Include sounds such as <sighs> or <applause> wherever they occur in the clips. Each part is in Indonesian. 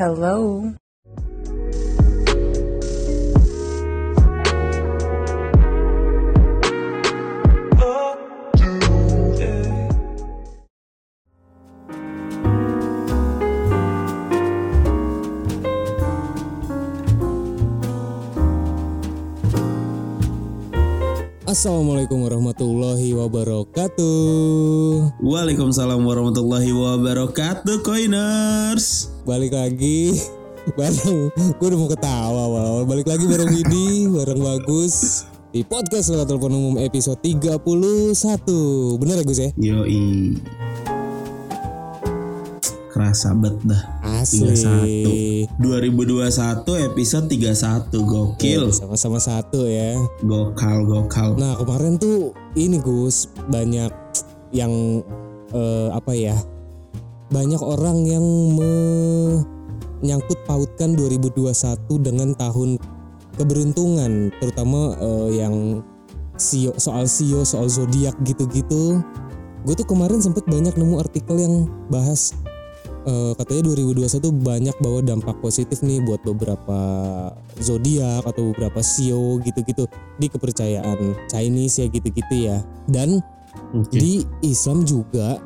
Hello. Assalamualaikum warahmatullahi wabarakatuh. Waalaikumsalam warahmatullahi wabarakatuh, Coiners. Balik lagi <laughs> bareng gue udah mau ketawa awal balik lagi bareng Widi bareng Bagus di podcast Surat Telepon Umum episode 31 bener ya Gus ya Yoi. Kerasa bet dah. Asli 2021 episode 31 gokil. sama-sama satu ya Gokal gokal. nah kemarin tuh ini Gus banyak yang eh, apa ya banyak orang yang menyangkut pautkan 2021 dengan tahun keberuntungan terutama eh, yang sio soal sio soal zodiak gitu-gitu gue tuh kemarin sempet banyak nemu artikel yang bahas eh, katanya 2021 banyak bawa dampak positif nih buat beberapa zodiak atau beberapa sio gitu-gitu di kepercayaan Chinese ya gitu-gitu ya dan Oke. di Islam juga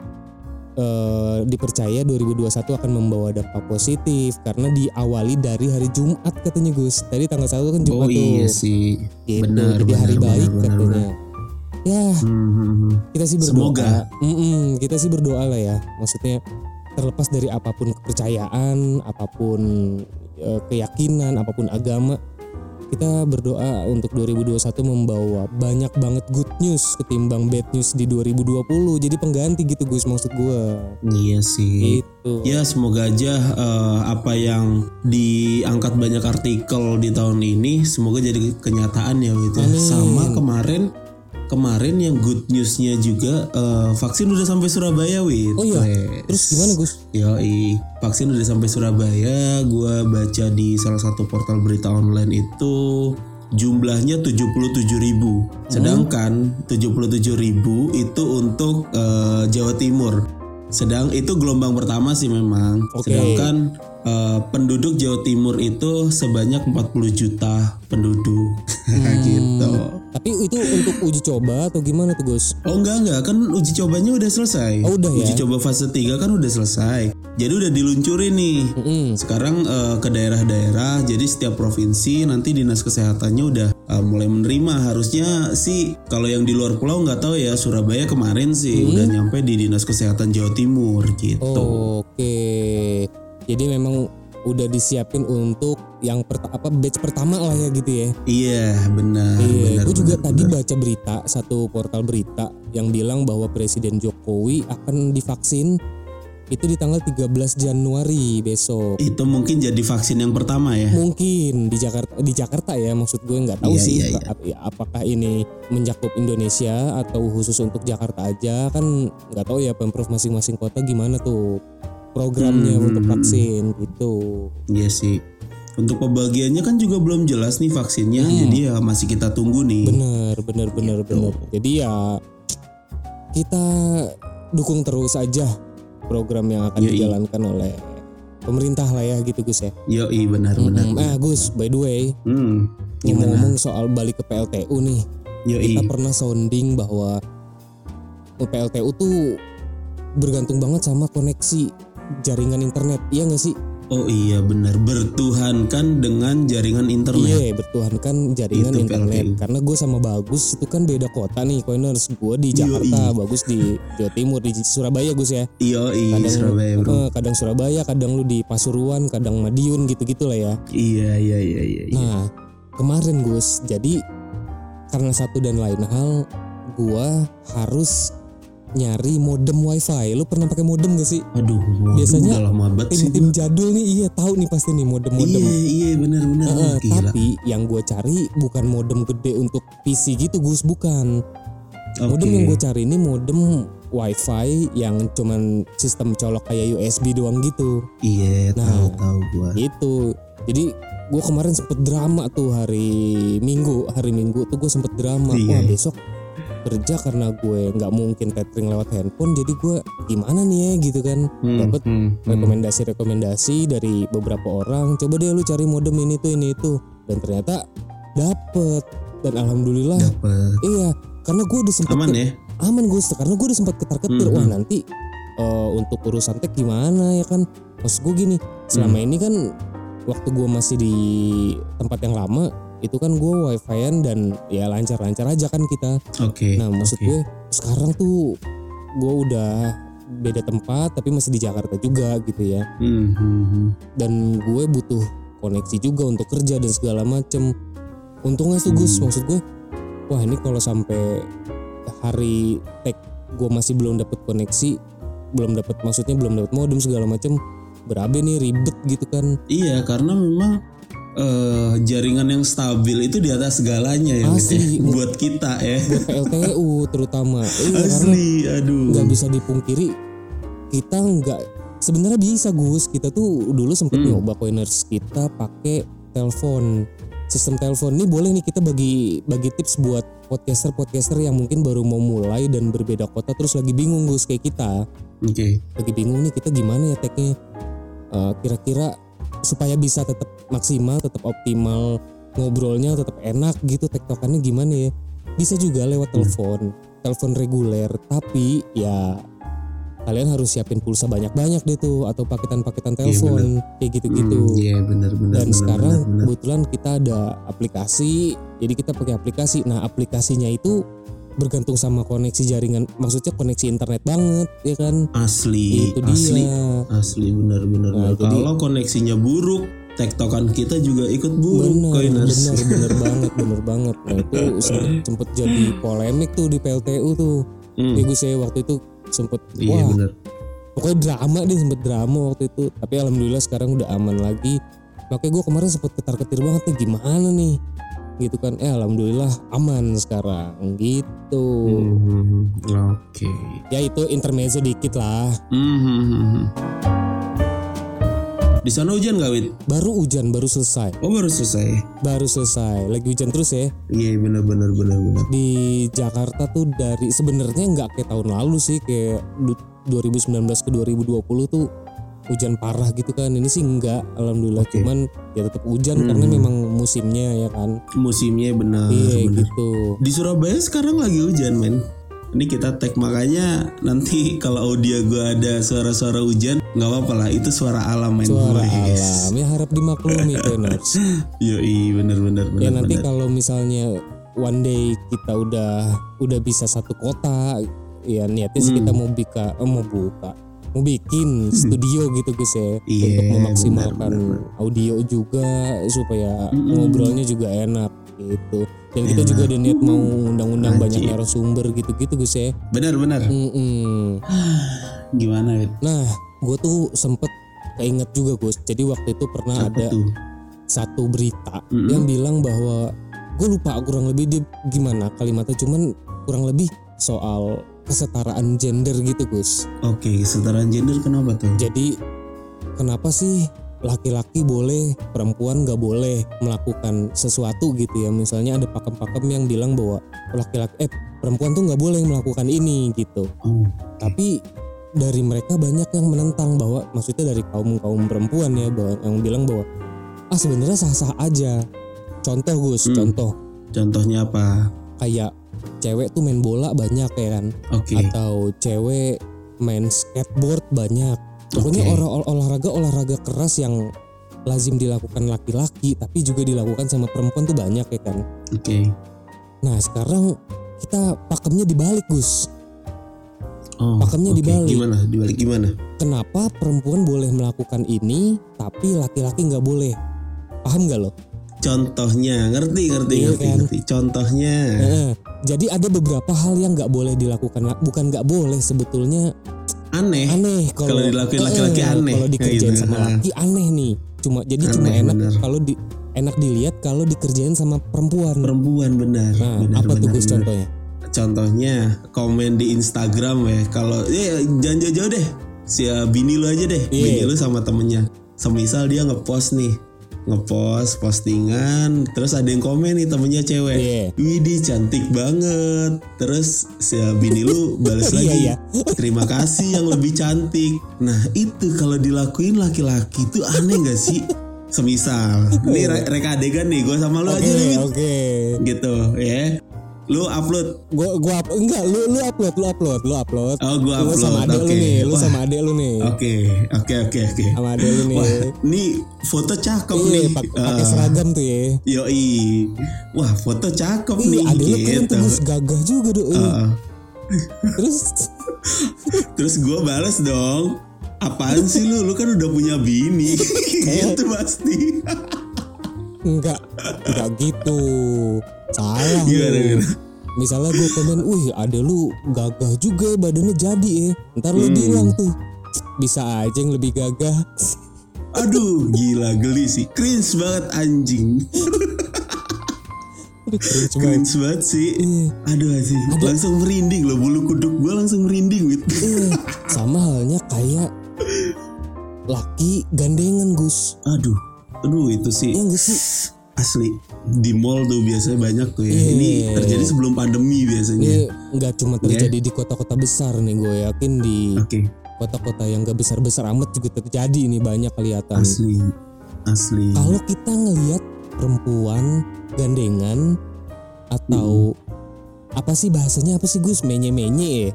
eh, dipercaya 2021 akan membawa dampak positif karena diawali dari hari Jumat katanya Gus. Tadi tanggal 1 kan Jumat Oh iya tuh. sih. Gitu, Benar, jadi benar, hari benar, baik benar, katanya. benar. Ya, Hmm, hmm, hmm. kita sih berdoa. Semoga. Mm-mm, kita sih berdoa lah ya. Maksudnya terlepas dari apa pun kepercayaan, apa pun eh, keyakinan, apa pun agama, kita berdoa untuk 2021 membawa banyak banget good news ketimbang bad news di 2020. Jadi pengganti gitu Gus maksud gua. Iya sih. Gitu. Ya semoga aja eh, apa yang diangkat banyak artikel di tahun ini semoga jadi kenyataan ya gitu. ya. Amin. Sama kemarin kemarin yang good newsnya juga eh, vaksin udah sampai Surabaya wit. Oh iya? Terus gimana Gus? Yoi, vaksin udah sampai Surabaya. Gua baca di salah satu portal berita online itu jumlahnya 77.000 ribu. Sedangkan 77.000 ribu itu untuk eh, Jawa Timur. Sedang itu gelombang pertama sih memang. Oke. Sedangkan eh, penduduk Jawa Timur itu sebanyak 40 juta penduduk. <laughs> gitu. Tapi itu untuk uji coba atau gimana tuh Gus? Oh enggak enggak kan uji cobanya udah selesai. Oh, udah ya? Uji coba fase 3 kan udah selesai. Jadi udah diluncurin nih. Mm-mm. Sekarang eh, ke daerah-daerah jadi setiap provinsi nanti dinas kesehatannya udah eh, mulai menerima. Harusnya sih kalau yang di luar pulau nggak tahu ya Surabaya kemarin sih udah nyampe di dinas kesehatan Jawa Timur gitu. Oke. Jadi memang udah disiapin untuk yang perta- apa batch pertama lah ya gitu ya. Iya benar. Iya, benar, gue juga benar, tadi benar. baca berita satu portal berita yang bilang bahwa Presiden Jokowi akan divaksin itu di tanggal 13 Januari besok. itu mungkin jadi vaksin yang pertama ya. Mungkin di Jakarta di Jakarta ya maksud gue nggak tahu Iya, sih iya, iya. ya, apakah ini mencakup Indonesia atau khusus untuk Jakarta aja kan nggak tahu ya pemprov masing-masing kota gimana tuh programnya Hmm, untuk hmm, vaksin gitu. Iya sih. Untuk pembagiannya kan juga belum jelas nih vaksinnya, Hmm. jadi ya masih kita tunggu nih. Bener, bener, bener, Gitu. bener. Jadi ya kita dukung terus aja program yang akan Yoi. dijalankan oleh pemerintah lah ya gitu Gus ya. Yoi benar-benar. Mm, Ah Gus, by the way Hmm, ngomong-ngomong soal balik ke PLTU nih, Yoi. kita pernah sounding bahwa PLTU tuh bergantung banget sama koneksi jaringan internet, iya nggak sih? Oh iya benar bertuhankan dengan jaringan internet. Iya, bertuhankan jaringan Itu internet. PLTU. Karena gue sama Bagus itu kan beda kota nih, Coiners. Gue di Yoi. Jakarta, Bagus di Jawa Timur, di Surabaya Gus ya. Iya iya Kadang Surabaya bro. eh, kadang Surabaya, kadang lu di Pasuruan, kadang Madiun gitu-gitu lah ya. Iya iya iya iya. iya. Nah, kemarin Gus, jadi karena satu dan lain hal, gua harus nyari modem wifi. Lu pernah pakai modem gak sih? Aduh, waduh, Biasanya udah lama banget sih. Tim-tim jadul nih, iya tahu nih pasti nih modem-modem. Iya iya benar benar. Heeh, benar. Gila. tapi yang gue cari bukan modem gede untuk PC gitu Gus, bukan. Modem Oke. yang gue cari ini modem wifi yang cuman sistem colok kayak USB doang gitu. Iya Nah. tahu tahu gua. Gitu. Jadi gue kemarin sempet drama tuh hari Minggu, hari Minggu tuh gue sempet drama. Iya. Wah besok kerja karena gue nggak mungkin tethering lewat handphone jadi gue gimana nih ya gitu kan Hmm, dapat hmm, hmm. rekomendasi-rekomendasi dari beberapa orang coba deh lu cari modem ini tuh ini itu dan ternyata dapet dan alhamdulillah Dapet. iya karena gue udah sempat Aman ya? aman gue karena gue udah sempat ketar ketir Mhm. wah nanti eh, untuk urusan tech gimana ya kan maksud gue gini selama Hmm. ini kan waktu gue masih di tempat yang lama itu kan gue wifi-an dan ya lancar-lancar aja kan kita Oke. nah maksud oke. gue sekarang tuh gue udah beda tempat tapi masih di Jakarta juga gitu ya Hmm, hmm, dan gue butuh koneksi juga untuk kerja dan segala macem untungnya tuh Gus Hmm. maksud gue wah ini kalau sampai hari tag gue masih belum dapet koneksi belum dapet maksudnya belum dapet modem segala macem berabe nih ribet gitu kan Iya, karena memang eh, jaringan yang stabil itu di atas segalanya ya, Wit, Asli. ya. buat kita ya. buat PLTU terutama iya <laughs> karena Asli, aduh. nggak bisa dipungkiri kita nggak sebenarnya bisa Gus kita tuh dulu sempet Hmm. nyoba coiners kita pakai telepon sistem telepon ini boleh nih kita bagi bagi tips buat podcaster podcaster yang mungkin baru mau mulai dan berbeda kota terus lagi bingung Gus kayak kita Oke. lagi bingung nih kita gimana ya tagnya Eh, kira-kira supaya bisa tetap maksimal tetap optimal ngobrolnya tetap enak gitu tektokannya gimana ya. Bisa juga lewat Hmm. telepon telepon reguler. Tapi ya kalian harus siapin pulsa banyak-banyak deh tuh atau paketan-paketan telepon kayak gitu-gitu. Hmm, Iya, benar-benar. dan sekarang kebetulan kita ada aplikasi jadi kita pakai aplikasi. Nah aplikasinya itu bergantung sama koneksi jaringan maksudnya koneksi internet banget ya kan? Asli, itu asli, dia asli benar-benar. Nah, jadi- Kalau koneksinya buruk, tektokan kita juga ikut buruk, bener coiners. bener <laughs> bener banget bener banget. Nah itu sempet, sempet jadi polemik tuh di PLTU tuh. Hmm, gue saya waktu itu sempet iya wah benar. pokoknya drama deh sempet drama waktu itu. Tapi alhamdulillah sekarang udah aman lagi. Makanya gue kemarin sempet ketar ketir banget nih gimana nih gitu kan eh alhamdulillah aman sekarang gitu Hmm, hmm, hmm. Oke. ya itu intermezzo dikit lah Hmm, hmm. Di sana hujan gak, Wit? baru hujan baru selesai Oh baru selesai. baru selesai lagi hujan terus ya Iya benar-benar benar-benar. di Jakarta tuh dari sebenarnya nggak kayak tahun lalu sih kayak du- 2019 ke 2020 tuh hujan parah gitu kan ini sih enggak alhamdulillah Oke. cuman ya tetap hujan Hmm. karena memang musimnya ya kan Musimnya benar. iya gitu Di Surabaya sekarang lagi hujan, men. Ini kita tag makanya nanti <laughs> kalau audio gue ada suara-suara hujan nggak apa-apa lah itu suara alam men suara Wes. alam ya harap dimaklumi <laughs> Tenors Yoi bener-bener ya nanti kalau misalnya one day kita udah udah bisa satu kota ya niatnya sih Hmm. kita mau buka eh, mau buka mau bikin studio gitu guys ya Iya, untuk memaksimalkan benar, audio juga supaya Mm-mm. ngobrolnya juga enak gitu dan kita Enak. juga ada niat mau undang-undang banyak narasumber gitu-gitu guys ya Benar-benar. Mm-mm. <sighs> Gimana, Wit? nah gue tuh sempet keinget juga Gus jadi waktu itu pernah ada tuh? satu berita Mm-mm. yang bilang bahwa gue lupa kurang lebih dia gimana kalimatnya cuman kurang lebih soal kesetaraan gender gitu Gus. Oke, kesetaraan gender kenapa tuh? Jadi kenapa sih laki-laki boleh perempuan nggak boleh melakukan sesuatu gitu ya misalnya ada pakem-pakem yang bilang bahwa laki-laki eh perempuan tuh nggak boleh melakukan ini gitu Oh, tapi dari mereka banyak yang menentang bahwa maksudnya dari kaum kaum perempuan ya bahwa yang bilang bahwa ah sebenarnya sah-sah aja contoh Gus Hmm. contoh contohnya apa? kayak cewek tuh main bola banyak ya kan Oke. atau cewek main skateboard banyak pokoknya Oke. orang ol- olahraga olahraga keras yang lazim dilakukan laki-laki tapi juga dilakukan sama perempuan tuh banyak ya kan Oke. nah sekarang kita pakemnya dibalik Gus Oh, Pakemnya oke. dibalik. Gimana? Dibalik gimana? kenapa perempuan boleh melakukan ini tapi laki-laki nggak boleh paham nggak lo Contohnya, ngerti, ngerti, Iya ngerti, kan? ngerti. Contohnya. Heeh. jadi ada beberapa hal yang nggak boleh dilakukan bukan nggak boleh sebetulnya Aneh. aneh kalau dilakuin Eh, laki-laki aneh. kalau dikerjain Gitu. sama laki aneh nih cuma jadi cuma Aneh, enak bener. kalau di enak dilihat kalau dikerjain sama perempuan Perempuan benar. nah benar, apa tuh benar, Gus benar. contohnya Contohnya komen di Instagram ya. Kalau ya jangan jauh-jauh deh. Si uh, bini lu aja deh. Iya. Bini lu sama temennya. Semisal dia ngepost nih ngepost postingan terus ada yang komen nih temennya cewek. Iya. Widih cantik banget. Terus si bini lu balas Iya, lagi iya. terima kasih yang lebih cantik. Nah itu kalau dilakuin laki-laki itu aneh gak sih? Semisal ini re- reka adegan nih gue sama lu Oke, aja nih oke. gitu ya lu upload Gua gua up, enggak lu lu upload, lu upload, lu upload. oh gue Lu upload sama adek lu oke. nih, lu Wah, sama adek lu nih. oke oke oke oke Sama adek lu nih. wah ini foto cakep Iya, nih pak- pakai Ah. seragam tuh ya. Yoi, wah foto cakep Iya, nih adek lu keren gitu. tuh Gus, gagah juga dong. Heeh. Terus <laughs> Terus gue balas dong, apaan sih lu? Lu kan udah punya bini, <laughs> gitu pasti. enggak enggak gitu. Salah Gimana, gimana? Misalnya gue komen, wih ada lu gagah juga ya, badannya jadi ya. Ntar lu Hmm. bilang tuh, bisa aja yang lebih gagah. <laughs> Aduh, gila geli sih, cringe banget anjing, Aduh, cringe banget. cringe banget sih. Iya. Aduh sih, langsung merinding loh bulu kuduk gue langsung merinding wit. Iya, sama halnya kayak laki gandengan Gus. Aduh, aduh itu sih Ya sih? asli di mall tuh biasanya banyak tuh ya. Iya. Ini terjadi sebelum pandemi biasanya. Ini nggak cuma terjadi di kota-kota besar nih, gue yakin di Oke, kota-kota yang gak besar-besar amat juga terjadi nih banyak kelihatan. asli, asli. Kalau kita ngelihat perempuan gandengan atau apa sih bahasanya apa sih Gus menye-menye ya?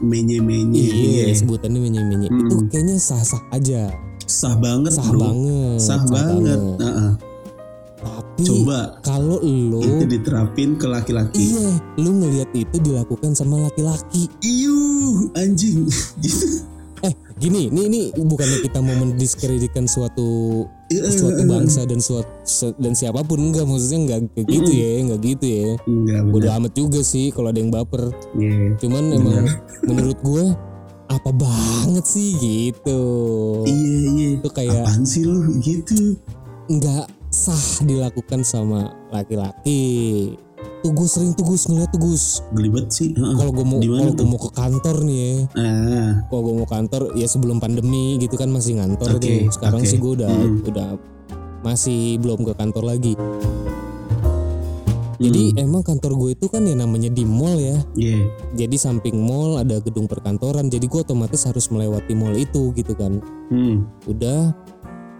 Menye-menye. Iya, iya. sebutannya menye-menye. Mm. Itu kayaknya sah-sah aja. Sah banget Sah bro. banget. Sah banget. Heeh. Tapi Coba kalau lo itu diterapin ke laki-laki. Iya, lu ngelihat itu dilakukan sama laki-laki. Iuh, anjing. <laughs> Eh, gini, ini ini bukannya kita mau mendiskreditkan suatu Iya, suatu bangsa dan suatu dan siapa pun enggak maksudnya enggak kayak gitu ya, enggak gitu ya. Enggak Bodoh benar. amat juga sih kalau ada yang baper. Iya. Cuman emang <laughs> menurut gua apa banget sih gitu. Iya, iya. Itu kayak Apaan sih lu gitu? enggak sah dilakukan sama laki-laki. Tuh gue sering tuh Gus ngeliat tuh Gus. Gelibet sih. Kalau gue mau kalau gue mau ke kantor nih ya, Ah, kalau gue mau kantor ya sebelum pandemi gitu kan masih ngantor Oke, tuh. Sekarang oke. sih gue udah Mm. udah masih belum ke kantor lagi. Jadi Hmm. emang kantor gue itu kan ya namanya di mall ya. iya. Jadi samping mall ada gedung perkantoran. Jadi gue otomatis harus melewati mall itu gitu kan. Hmm. Udah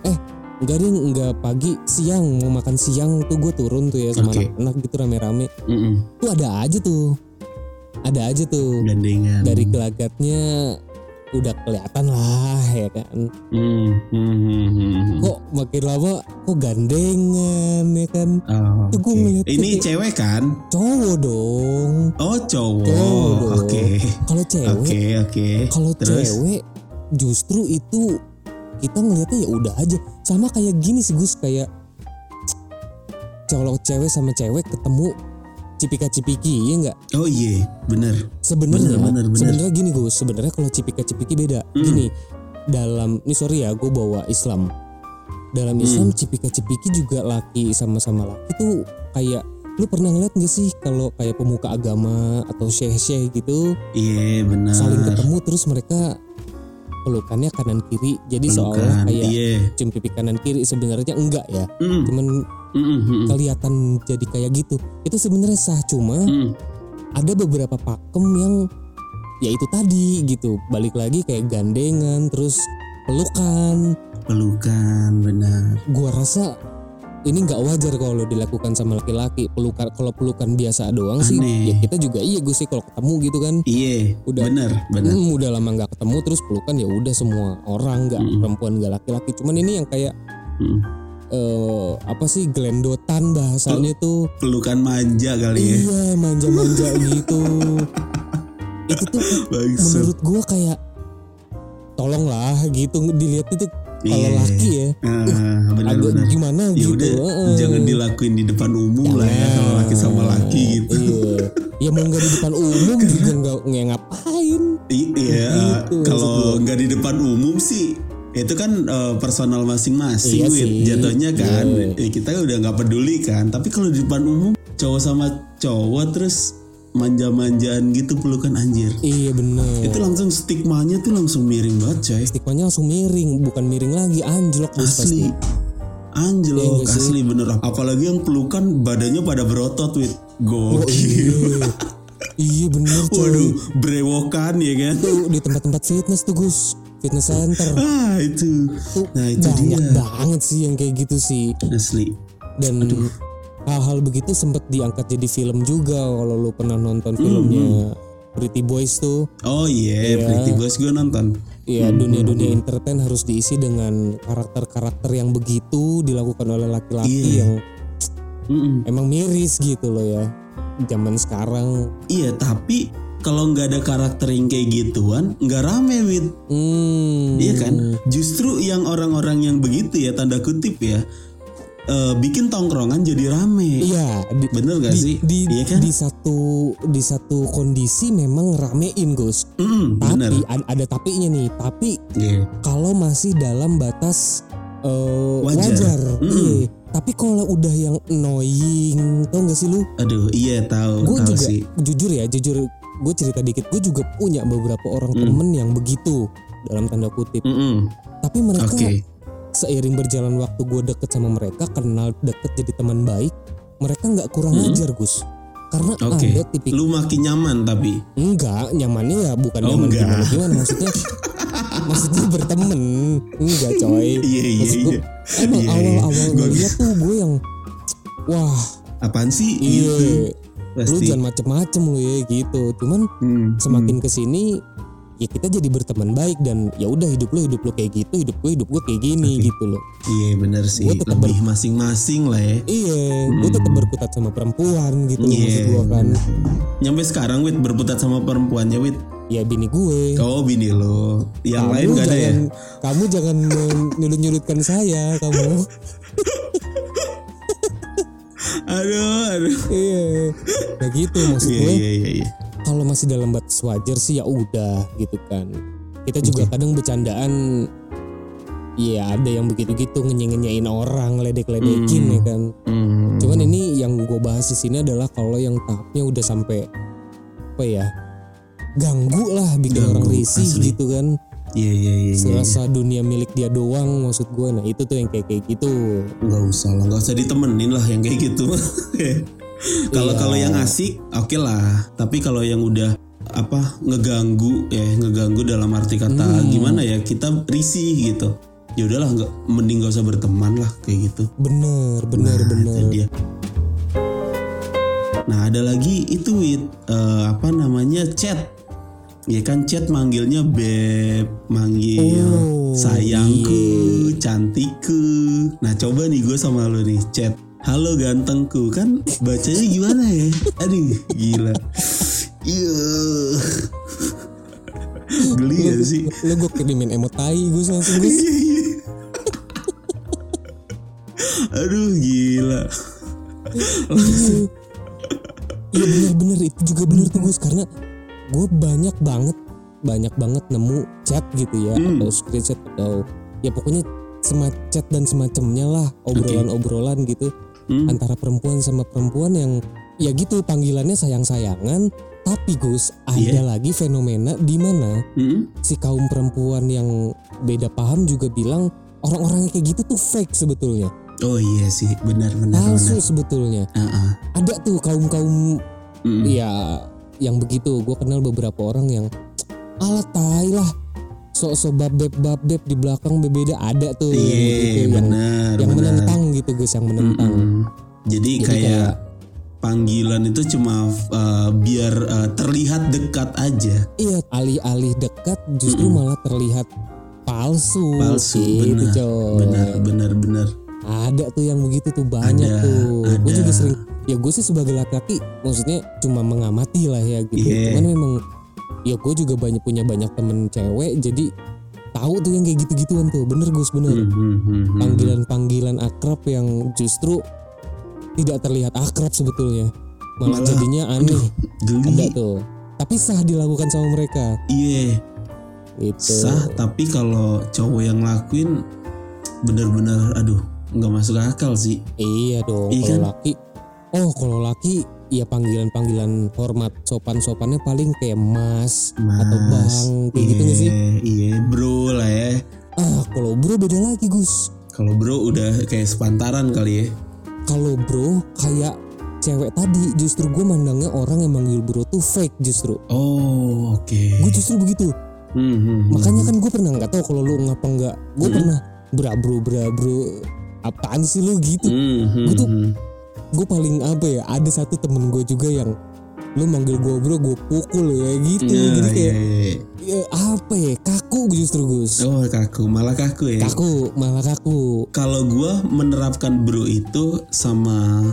eh enggak deh enggak pagi siang mau makan siang tuh gue turun tuh ya sama Oke. anak-anak gitu rame-rame. Mm-mm. Tuh ada aja tuh. Ada aja tuh. Gandengan. Dari gelagatnya udah kelihatan lah ya kan. Hmm, hmm, kok makin lama kok gandengan ya kan Oh, Tuh ngeliat Ini kayak- cewek kan? cowok dong Oh cowok. Cowok. Oke. kalau cewek Oke oke. kalau cewek justru itu kita ngelihatnya ya udah aja sama kayak gini sih Gus kayak kalau cewek sama cewek ketemu cipika cipiki ya enggak Oh iya, bener. sebenarnya Bener, bener. sebenarnya gini Gus sebenarnya kalau cipika cipiki beda Hmm. gini dalam ini sorry ya gue bawa Islam dalam Islam Hmm. cipika cipiki juga laki sama-sama laki tuh kayak lu pernah ngeliat gak sih kalau kayak pemuka agama atau syekh-syekh gitu Iya benar. saling ketemu terus mereka pelukannya kanan kiri. Jadi seolah Pelukan, kayak Iya. cium pipi kanan kiri sebenarnya enggak ya. Mm, cuman mm, mm, mm, kelihatan jadi kayak gitu. Itu sebenarnya sah cuma mm. ada beberapa pakem yang ya itu tadi gitu. Balik lagi kayak gandengan terus pelukan. Pelukan benar. gua rasa ini nggak wajar kalau dilakukan sama laki-laki pelukan kalau pelukan biasa doang sih Aneh. ya kita juga iya gue sih kalau ketemu gitu kan Iya. Udah. Benar benar. hmm, udah lama nggak ketemu terus pelukan ya udah semua orang nggak Mm. perempuan nggak laki-laki cuman ini yang kayak Mm. eh apa sih gelendotan bahasanya tuh Pelukan manja kali ya. iya manja-manja <laughs> gitu itu tuh Bagus. menurut gua kayak tolonglah gitu dilihat itu kalau Iya. laki ya Ah, benar agak benar. gimana Ya gitu udah, heeh. jangan dilakuin di depan umum lah ya kalau laki sama laki gitu. iya ya mau nggak di depan umum juga nggak ngapain Iya, Gitu, kalau nggak di depan umum sih itu kan eh, personal masing-masing Iya jatuhnya kan Iya. Eh, kita udah nggak peduli kan tapi kalau di depan umum cowok sama cowok terus manja-manjaan gitu pelukan anjir. Iya bener. Itu langsung stigmanya tuh langsung miring banget coy. Stigmanya langsung miring bukan miring lagi anjlok Gus, asli. pasti. Anjlok Iya asli bener. Apalagi yang pelukan badannya pada berotot wit. Oh, gokil iya. iya bener coy. waduh brewokan ya kan? Tuh di tempat-tempat fitness tuh Gus. Fitness center. ah itu. Tuh nah itu banyak dia. banget sih yang kayak gitu sih. asli. Dan hal-hal begitu sempat diangkat jadi film juga kalau lu pernah nonton Hmm, filmnya Pretty Boys tuh. oh iya Pretty Boys gue nonton Ya dunia-dunia entertain harus diisi dengan karakter-karakter yang begitu dilakukan oleh laki-laki Iya. yang Mm-mm. emang miris gitu loh ya. Zaman sekarang. iya tapi kalau nggak ada karakter yang kayak gituan nggak rame wit Hmm. Iya kan? Justru yang orang-orang yang begitu ya tanda kutip ya eh, bikin tongkrongan jadi rame. Iya, di, Bener gak di, sih? di, iya kan? di satu di satu kondisi memang ramein Gus. Mm, bener. Tapi ada, ada tapinya nih. Tapi Iya. kalau masih dalam batas eh, Wajar. wajar. Mm-mm. Iya. Tapi kalau udah yang annoying, tau gak sih lu? Aduh, iya tahu, Gue juga sih. jujur ya, jujur gue cerita dikit. Gue juga punya beberapa orang Mm. temen yang begitu dalam tanda kutip. Mm-mm. Tapi mereka Oke. Seiring berjalan waktu gue deket sama mereka, kenal deket jadi teman baik, mereka nggak kurang Mm. ajar Gus. Karena Oke. ada tipik Lu makin nyaman tapi. enggak nyamannya ya bukan Oh, nyaman enggak. gimana gimana <laughs> maksudnya maksudnya berteman enggak coy <laughs> Iya iya iya. emang Iya, iya. awal-awal Gua- ngeliat tuh gue yang wah Apaan sih? iya lu jangan macem-macem lu ya gitu cuman Hmm, semakin ke sini ya kita jadi berteman baik dan ya udah hidup lu hidup lu kayak gitu hidup gue hidup gue kayak gini gitu loh hmm. Iya bener sih. Gua tetep Lebih masing-masing lah ya. iya gue tetap berkutat sama perempuan gitu Iya. maksud gue kan Nyampe sekarang Wit berputat sama perempuannya Wit. ya bini gue Oh bini lo. Yang kamu lain gak ada ya? Kamu jangan nyulut-nyulutkan saya, kamu. <laughs> Aduh, aduh. Iya. Nah gitu maksud Iya gue. iya iya. iya. Kalau masih dalam batas wajar sih ya udah gitu kan. Kita juga kadang bercandaan Iya ada yang begitu-gitu ngenye-ngenyain orang, ledek-ledekin Hmm. ya kan. Hmm. Cuman ini yang gue bahas di sini adalah kalau yang tahapnya udah sampai apa ya ganggu lah bikin Ganggu, orang risih asli. gitu kan. Iya iya iya. iya. Serasa dunia milik dia doang maksud gue. Nah itu tuh yang kayak kayak gitu. nggak usah lah nggak usah ditemenin lah yang kayak gitu <laughs> kalau Iya. kalau yang asik oke lah tapi kalau yang udah apa ngeganggu ya ngeganggu dalam arti kata Hmm. gimana ya kita risih gitu ya udahlah nggak mending gak usah berteman lah kayak gitu Bener, bener, Nah, bener. dia. Nah ada lagi itu Wit Eh, apa namanya chat Ya kan chat manggilnya beb, manggil Oh, sayangku, cantikku. Nah coba nih gue sama lo nih chat. Halo gantengku kan bacanya gimana ya? Aduh gila. Iya. Geli gak sih? Lu gue kirimin emot tai gue langsung gue. Iya, iya. Aduh gila. Iya bener-bener itu juga bener tuh Gus karena gue banyak banget banyak banget nemu chat gitu ya Hmm. atau screenshot atau ya pokoknya semacam chat dan semacamnya lah obrolan-obrolan gitu Hmm. antara perempuan sama perempuan yang ya gitu panggilannya sayang-sayangan tapi Gus ada Iya. lagi fenomena di mana Hmm? si kaum perempuan yang beda paham juga bilang orang-orang yang kayak gitu tuh fake sebetulnya Oh iya sih, benar benar palsu benar. sebetulnya ah. ada tuh kaum kaum Mm-mm. ya yang begitu gue kenal beberapa orang yang ala tai lah sok-sok babeb babeb di belakang berbeda ada tuh yang Iya, begitu yang benar yang menentang gitu guys yang menentang Mm-mm. Jadi, Jadi kayak panggilan itu cuma uh, biar uh, terlihat dekat aja. iya alih-alih dekat justru malah terlihat palsu Palsu, gitu benar, coy Benar benar benar. ada tuh yang begitu tuh banyak Ada, tuh gue ada. juga sering ya gue sih sebagai laki-laki maksudnya cuma mengamati lah ya gitu Iya. cuman memang ya gue juga banyak punya banyak temen cewek jadi tahu tuh yang kayak gitu-gituan tuh. Bener Gus bener. Hmm, hmm, hmm, panggilan-panggilan akrab yang justru tidak terlihat akrab sebetulnya. Malah, Malah, jadinya aneh. ada Geli. tuh. Tapi sah dilakukan sama mereka. Iya, gitu. Sah tapi kalau cowok yang lakuin bener-bener aduh nggak masuk akal sih. Iya dong, Iya kalau kan? laki. Oh, kalau laki ya panggilan-panggilan hormat sopan-sopannya paling kayak mas, atau Mas, bang kayak gitu nggak sih? Iya, iya, bro lah ya. Ah, kalau bro beda lagi Gus. Kalau bro udah kayak sepantaran kali ya. Kalau bro kayak cewek tadi justru gue mandangnya orang yang manggil bro tuh fake justru. Oh, oke. Gue justru begitu. Hmm, hmm, hmm. Makanya kan gue pernah nggak tahu kalau lu ngapa nggak. Gue pernah bra bro bra bro apaan sih lu gitu. Hmm, hmm, Gue tuh hmm. Gue paling apa ya ada satu temen gue juga yang lu manggil gue bro gue pukul ya gitu Iya, jadi kayak iya. ya, apa ya kaku justru Gus Oh kaku, malah kaku ya. kaku malah kaku Kalau gua menerapkan bro itu sama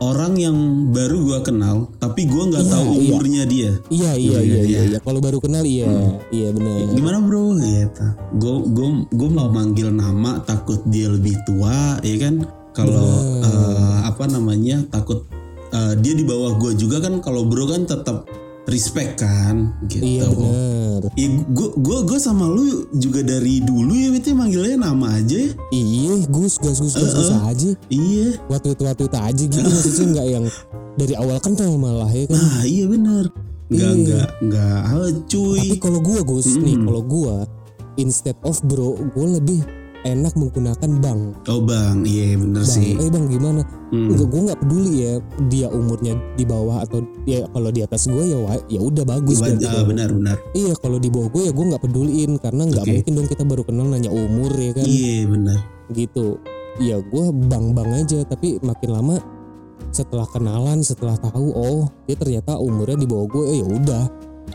orang yang baru gua kenal, tapi gua nggak Iya, tahu iya. umurnya dia. iya iya Iya, iya iya, iya, kalau baru kenal iya iya benar Gimana bro? Gitu. Gue gue gue mau manggil nama takut dia lebih tua, ya kan? Kalau eh, apa namanya takut eh, dia di bawah gue juga kan. Kalau bro kan tetap respect kan, gitu. iya benar Ya, gue gue gue sama lu juga dari dulu ya, itu manggilnya nama aja ya. iya Gus gus gus gus gus aja Iya. waktu itu waktu itu aja gitu <laughs> maksudnya nggak yang dari awal kenal malah ya kan Ah iya benar. Nggak Iya. nggak nggak ah, cuy. tapi kalau gua Gus nih kalau gua instead of bro gua lebih enak menggunakan bang Oh bang, iya bener bang sih. eh bang gimana Hmm. Enggak, gue nggak peduli ya dia umurnya di bawah atau ya kalau di atas gue ya ya udah bagus Ba- berarti ah, benar benar. Iya kalau di bawah gue ya gue nggak peduliin karena nggak Oke. mungkin dong kita baru kenal nanya umur ya kan Iya benar. gitu. Ya gue bang bang aja tapi makin lama setelah kenalan setelah tahu oh dia ternyata umurnya di bawah gue ya udah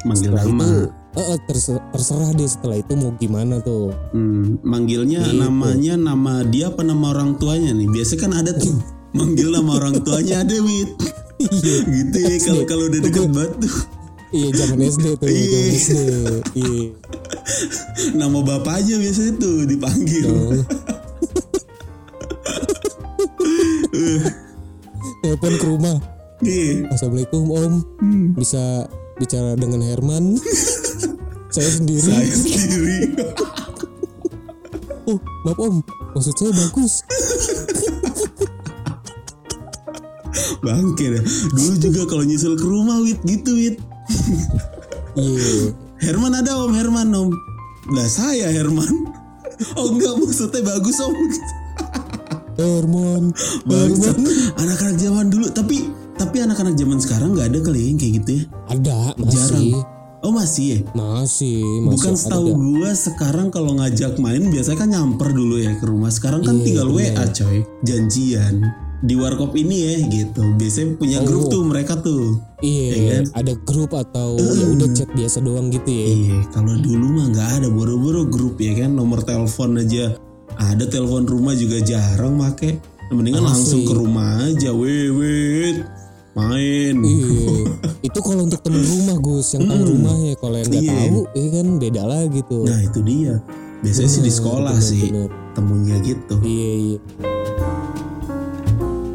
Manggil nama. itu eh, eh, terse- terserah deh setelah itu mau gimana tuh Hmm, manggilnya Gitu. namanya nama dia apa nama orang tuanya nih? Biasa kan ada tuh <laughs> manggil nama orang tuanya ada wit. Iya. gitu ya kalau kalau udah deket banget tuh. iya zaman <laughs> SD tuh Iya. SD iya <laughs> Nama bapaknya biasanya tuh dipanggil. Oh. telepon ke rumah Iya. Assalamualaikum Om bisa bicara dengan Herman saya sendiri Saya sendiri. <laughs> oh maaf Om maksud saya bagus Bangke dah. Dulu juga kalau nyusul ke rumah wit gitu wit. iya Herman ada om Herman om. Lah saya Herman. Oh enggak maksudnya bagus om. Herman Bagus. Anak-anak zaman dulu tapi tapi anak-anak zaman sekarang nggak ada kali ya yang kayak gitu ya. ada masih Oh masih ya. masih masih Bukan ada. setahu gua sekarang kalau ngajak main biasanya kan nyamper dulu ya ke rumah. Sekarang kan Iya, tinggal bener. WA coy. Janjian di warkop ini ya gitu. Biasanya punya grup Oh. tuh mereka tuh. iya Iya kan? ada grup atau ya udah chat biasa doang gitu ya Iya, kalau dulu mah nggak ada boro-boro grup ya kan, nomor telepon aja. Ada telepon rumah juga jarang make. Mendingan Asli. langsung ke rumah aja, weh, main. Iya, itu kalau untuk temen rumah Gus yang tahu rumahnya. Kalau yang nggak Hmm. Iya. tahu, ya kan beda lagi tuh. Nah itu dia. Biasanya sih di Bener, sekolah bener, sih bener. temunya gitu. Iya, iya.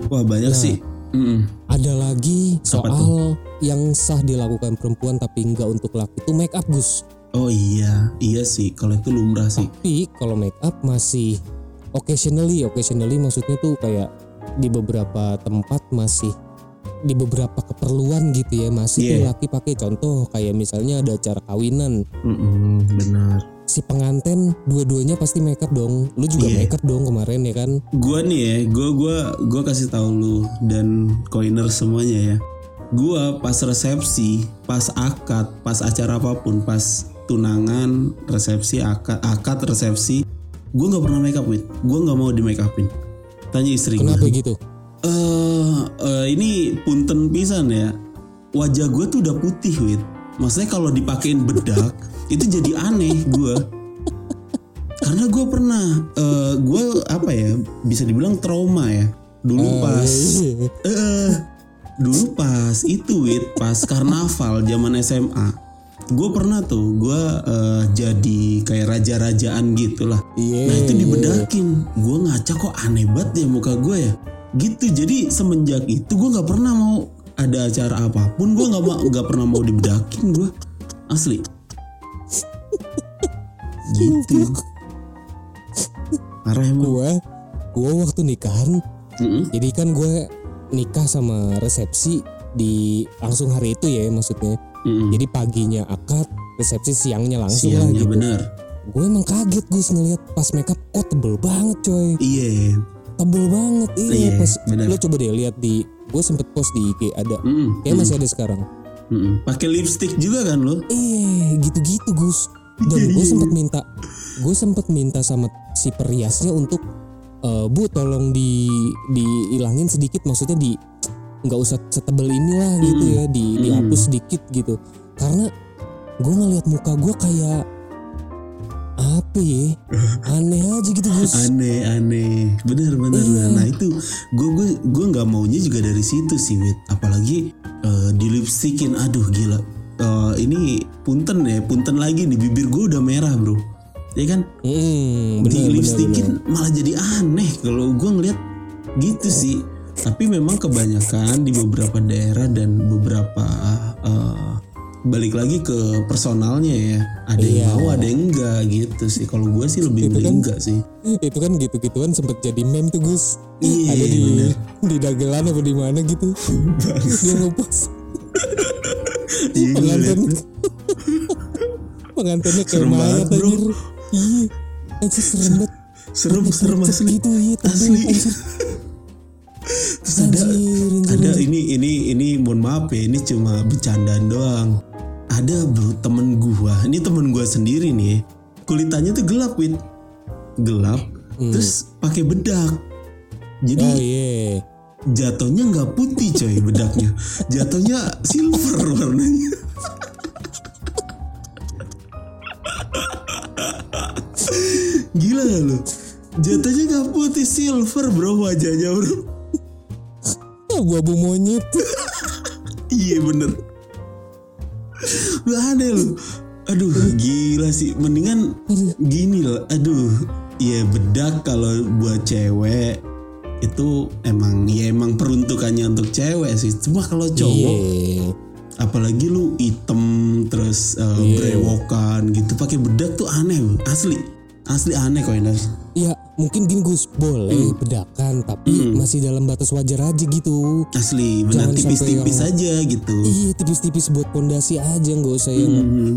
Wah banyak Nah. sih. Mm-mm. Ada lagi soal yang sah dilakukan perempuan tapi enggak untuk laki itu make up Gus. Oh iya, iya sih. Kalau itu lumrah sih. Tapi kalau make up masih occasionally, occasionally maksudnya tuh kayak di beberapa tempat masih di beberapa keperluan gitu ya masih tuh Iya. laki pakai contoh kayak misalnya ada acara kawinan Mm-mm, benar. si pengantin dua-duanya pasti make up dong lu juga Iya. make up dong kemarin ya kan Gua nih ya, gua gua gua kasih tahu lu dan koiner semuanya ya. Gua pas resepsi, pas akad, pas acara apa pun, pas tunangan, resepsi, akad, akad resepsi, gua nggak pernah make up wit. Gua nggak mau di make upin. Tanya istri gua. kenapa gitu Eh, eh, ini punten pisan ya. Wajah gue tuh udah putih, wit. Maksudnya kalau dipakein bedak <laughs> itu jadi aneh gue. Karena gue pernah, eh gue apa ya, bisa dibilang trauma ya. Dulu pas, Iya. <laughs> eh, dulu pas itu wit, pas karnaval zaman SMA. Gue pernah tuh, gue eh, jadi kayak raja-rajaan gitu lah. iya Nah itu dibedakin, gue ngaca kok aneh banget ya muka gue ya. Gitu, jadi semenjak itu gue nggak pernah mau ada acara apa pun, gue nggak mau nggak pernah mau dibedakin gue, asli. Gitu. Parah emang. gue gue waktu nikahan Mm-mm. jadi kan gue nikah sama resepsi di langsung hari itu ya maksudnya Mm-mm. jadi paginya akad resepsi siangnya langsung lah Siangnya gitu bener. gue emang kaget Gus ngelihat pas makeup kok tebel banget coy Iya. Tebel banget. Iya, Iya, pas lo coba deh lihat di gue sempet post di IG ada. Mm-mm. kayak masih ada sekarang. Mm-mm. Pakai lipstick juga kan lo? eh gitu-gitu Gus. Dan Iya, gue sempet minta gue sempet minta sama si periasnya untuk eh, bu tolong di dihilangin sedikit. Maksudnya di nggak usah setebel inilah gitu Hmm. ya di dihapus sedikit gitu. Karena gue ngelihat muka gue kayak apa ya aneh aja gitu Gus Aneh aneh. Bener bener. Iya. Nah itu gue gue gue nggak maunya juga dari situ sih Wit. Apalagi eh, di lipstickin. Aduh gila. Eh, ini punten ya punten lagi nih bibir gue udah merah bro. Ya kan? Di bener, bener, malah jadi aneh kalau gue ngeliat gitu sih tapi memang kebanyakan di beberapa daerah dan beberapa eh, balik lagi ke personalnya ya. Ada yang Iya. mau ada yang enggak gitu sih. Kalau gue sih lebih Itu kan- enggak sih. itu kan gitu-gituan sempet jadi meme tuh Gus. Iya, ada di bener. di dagelan apa di mana gitu. Dia ngepost. Gue pengantin <laughs> pengantinnya kayak mayat bro. anjir. Iya. Anjir serem banget. Serem serem asli. gitu iya Asli. terus ada anjir anjir, ada anjir. ini ini ini mohon maaf ya ini cuma bercandaan doang ada bro temen gua. Ini temen gua sendiri nih. Kulitannya tuh gelap wit gelap terus pakai bedak. Jadi oh iya. jatuhnya nggak putih coy bedaknya. Jatuhnya silver warnanya. Gila gak lu? Jatuhnya nggak putih silver bro wajahnya bro. Abu-abu monyet. Iya bener Lu aneh lu Aduh gila sih. Mendingan gini loh Aduh Ya bedak kalau buat cewek. Itu emang Ya emang peruntukannya untuk cewek sih. Cuma kalau cowok iya. Apalagi lu item Terus uh, brewokan gitu pakai bedak tuh aneh. Asli. Asli aneh kok ya mungkin gini Gus boleh Hmm. bedakan tapi masih dalam batas wajar aja gitu. Asli sampai tipis-tipis yang- aja gitu. Iya tipis-tipis buat pondasi aja nggak usah yang Hmm.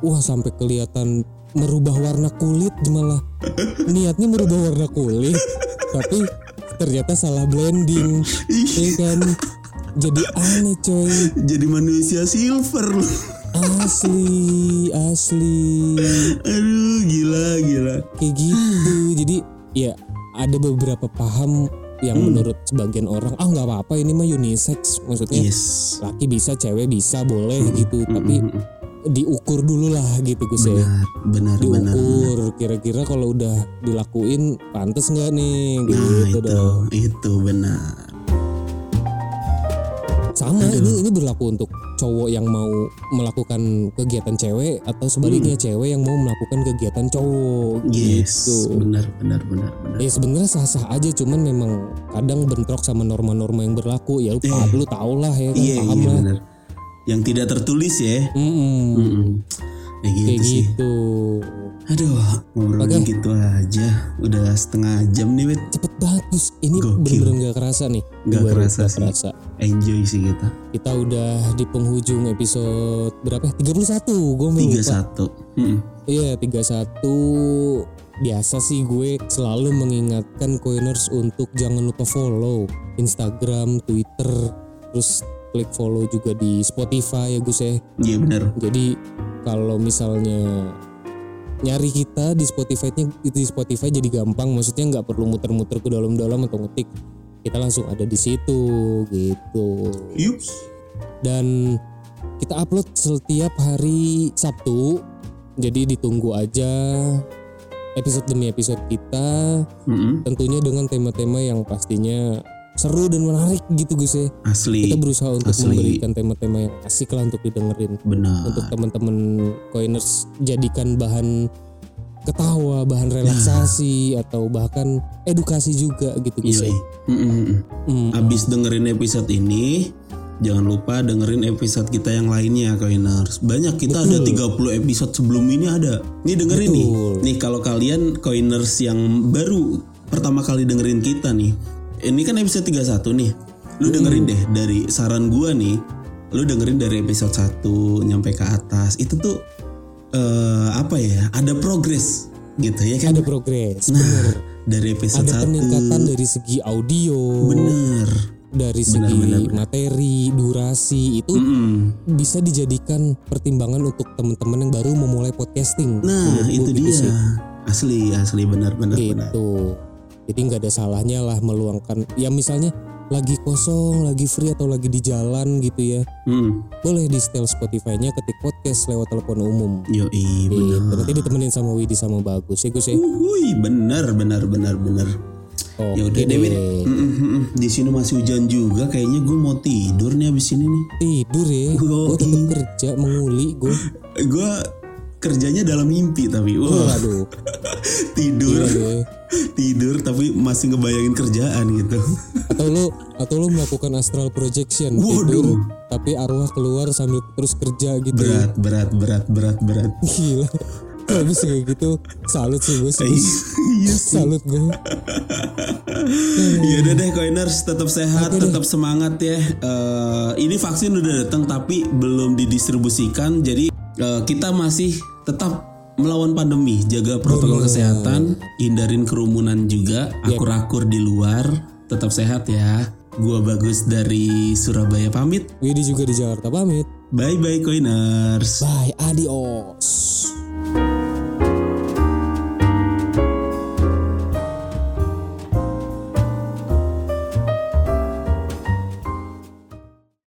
wah sampai kelihatan merubah warna kulit malah. Niatnya merubah warna kulit tapi ternyata salah blending ya kan? Jadi aneh coy. Jadi manusia silver. Asli asli. Aduh gila gila. Kayak gitu ya ada beberapa paham yang Hmm. menurut sebagian orang ah nggak apa-apa ini mah unisex. Maksudnya Yes. laki bisa cewek bisa boleh gitu tapi Mm-mm. diukur dulu lah gitu Gus ya. Benar benar benar diukur kira-kira kalau udah dilakuin pantas nggak nih? Nah gitu itu dong. itu benar. Sama ini ini berlaku untuk cowok yang mau melakukan kegiatan cewek atau sebaliknya cewek yang mau melakukan kegiatan cowok Hmm. yes gitu benar benar benar benar ya sebenarnya sah-sah aja cuman memang kadang bentrok sama norma-norma yang berlaku ya lu, Eh. lu tau lah ya kan iya paham iya lah benar yang tidak tertulis ya Mm-mm. Mm-mm. ya gitu kayak sih gitu aduh ngobrolnya Oke. gitu aja. Udah setengah jam nih wit. Cepet banget Gus ini bener-bener gak kerasa nih. Baru kerasa nggak sih. kerasa. enjoy sih kita. Kita udah di penghujung episode berapa ya? 31 gue mau tiga lupa satu. Mm-mm. Iya 31 Biasa sih gue selalu mengingatkan Coiners untuk jangan lupa follow Instagram, Twitter Terus klik follow juga di Spotify ya Gus ya. Iya benar Jadi kalau misalnya nyari kita di Spotify di Spotify jadi gampang. Maksudnya nggak perlu muter-muter ke dalam-dalam atau ngetik. Kita langsung ada di situ gitu. Yups. Dan kita upload setiap hari Sabtu. Jadi ditunggu aja episode demi episode kita. Mm-mm. tentunya dengan tema-tema yang pastinya seru dan menarik gitu Gus ya. asli Kita berusaha untuk asli. memberikan tema-tema yang asik lah untuk didengerin. benar Untuk teman-teman coiners jadikan bahan ketawa, bahan relaksasi atau bahkan edukasi juga gitu Gus ya. Yoi. Mm-mm. Hmm. Abis dengerin episode ini, jangan lupa dengerin episode kita yang lainnya, Coiners. Banyak kita ada 30 episode sebelum ini ada. Nih dengerin nih. Betul. Nih kalau kalian Coiners yang baru pertama kali dengerin kita nih. Ini kan episode 31 nih. Lu dengerin deh dari saran gua nih. Lu dengerin dari episode 1 nyampe ke atas. Itu tuh eh, apa ya? Ada progres gitu ya kan? ada progres Nah, bener dari episode ada 1 peningkatan dari segi audio bener. dari segi materi durasi itu Mm-mm. bisa dijadikan pertimbangan untuk teman-teman yang baru memulai podcasting Nah, itu gitu dia. sih. Asli, asli benar benar benar. Jadi nggak ada salahnya lah meluangkan ya misalnya lagi kosong lagi free atau lagi di jalan gitu ya Hmm. boleh di setel Spotify-nya ketik podcast lewat telepon umum Yoi, gitu. benar. nanti ditemenin sama Widi sama Bagus ya Gus ya Wuih, benar benar benar benar. oke Ya udah mm. Di sini masih hujan juga. Kayaknya gue mau tidur nih abis ini nih. tidur ya gue tetap kerja menguli gue Gue kerjanya dalam mimpi tapi wah waduh <laughs> tidur iya, iya. <laughs> tidur tapi masih ngebayangin kerjaan gitu. atau lo atau lo melakukan astral projection Waduh. tidur tapi arwah keluar sambil terus kerja gitu. Berat berat berat berat berat. <laughs> gila bisa kayak gitu salut sih gue sih Iya sih. salut gue Ya udah deh Coiners tetap sehat, deh. tetap semangat ya. Eh, ini vaksin udah datang tapi belum didistribusikan. Jadi eh, kita masih tetap melawan pandemi, jaga protokol kesehatan, hindarin kerumunan juga, akur-akur di luar, tetap sehat ya. Gua bagus dari Surabaya pamit. Widi juga di Jakarta pamit Bye bye Coiners. bye adios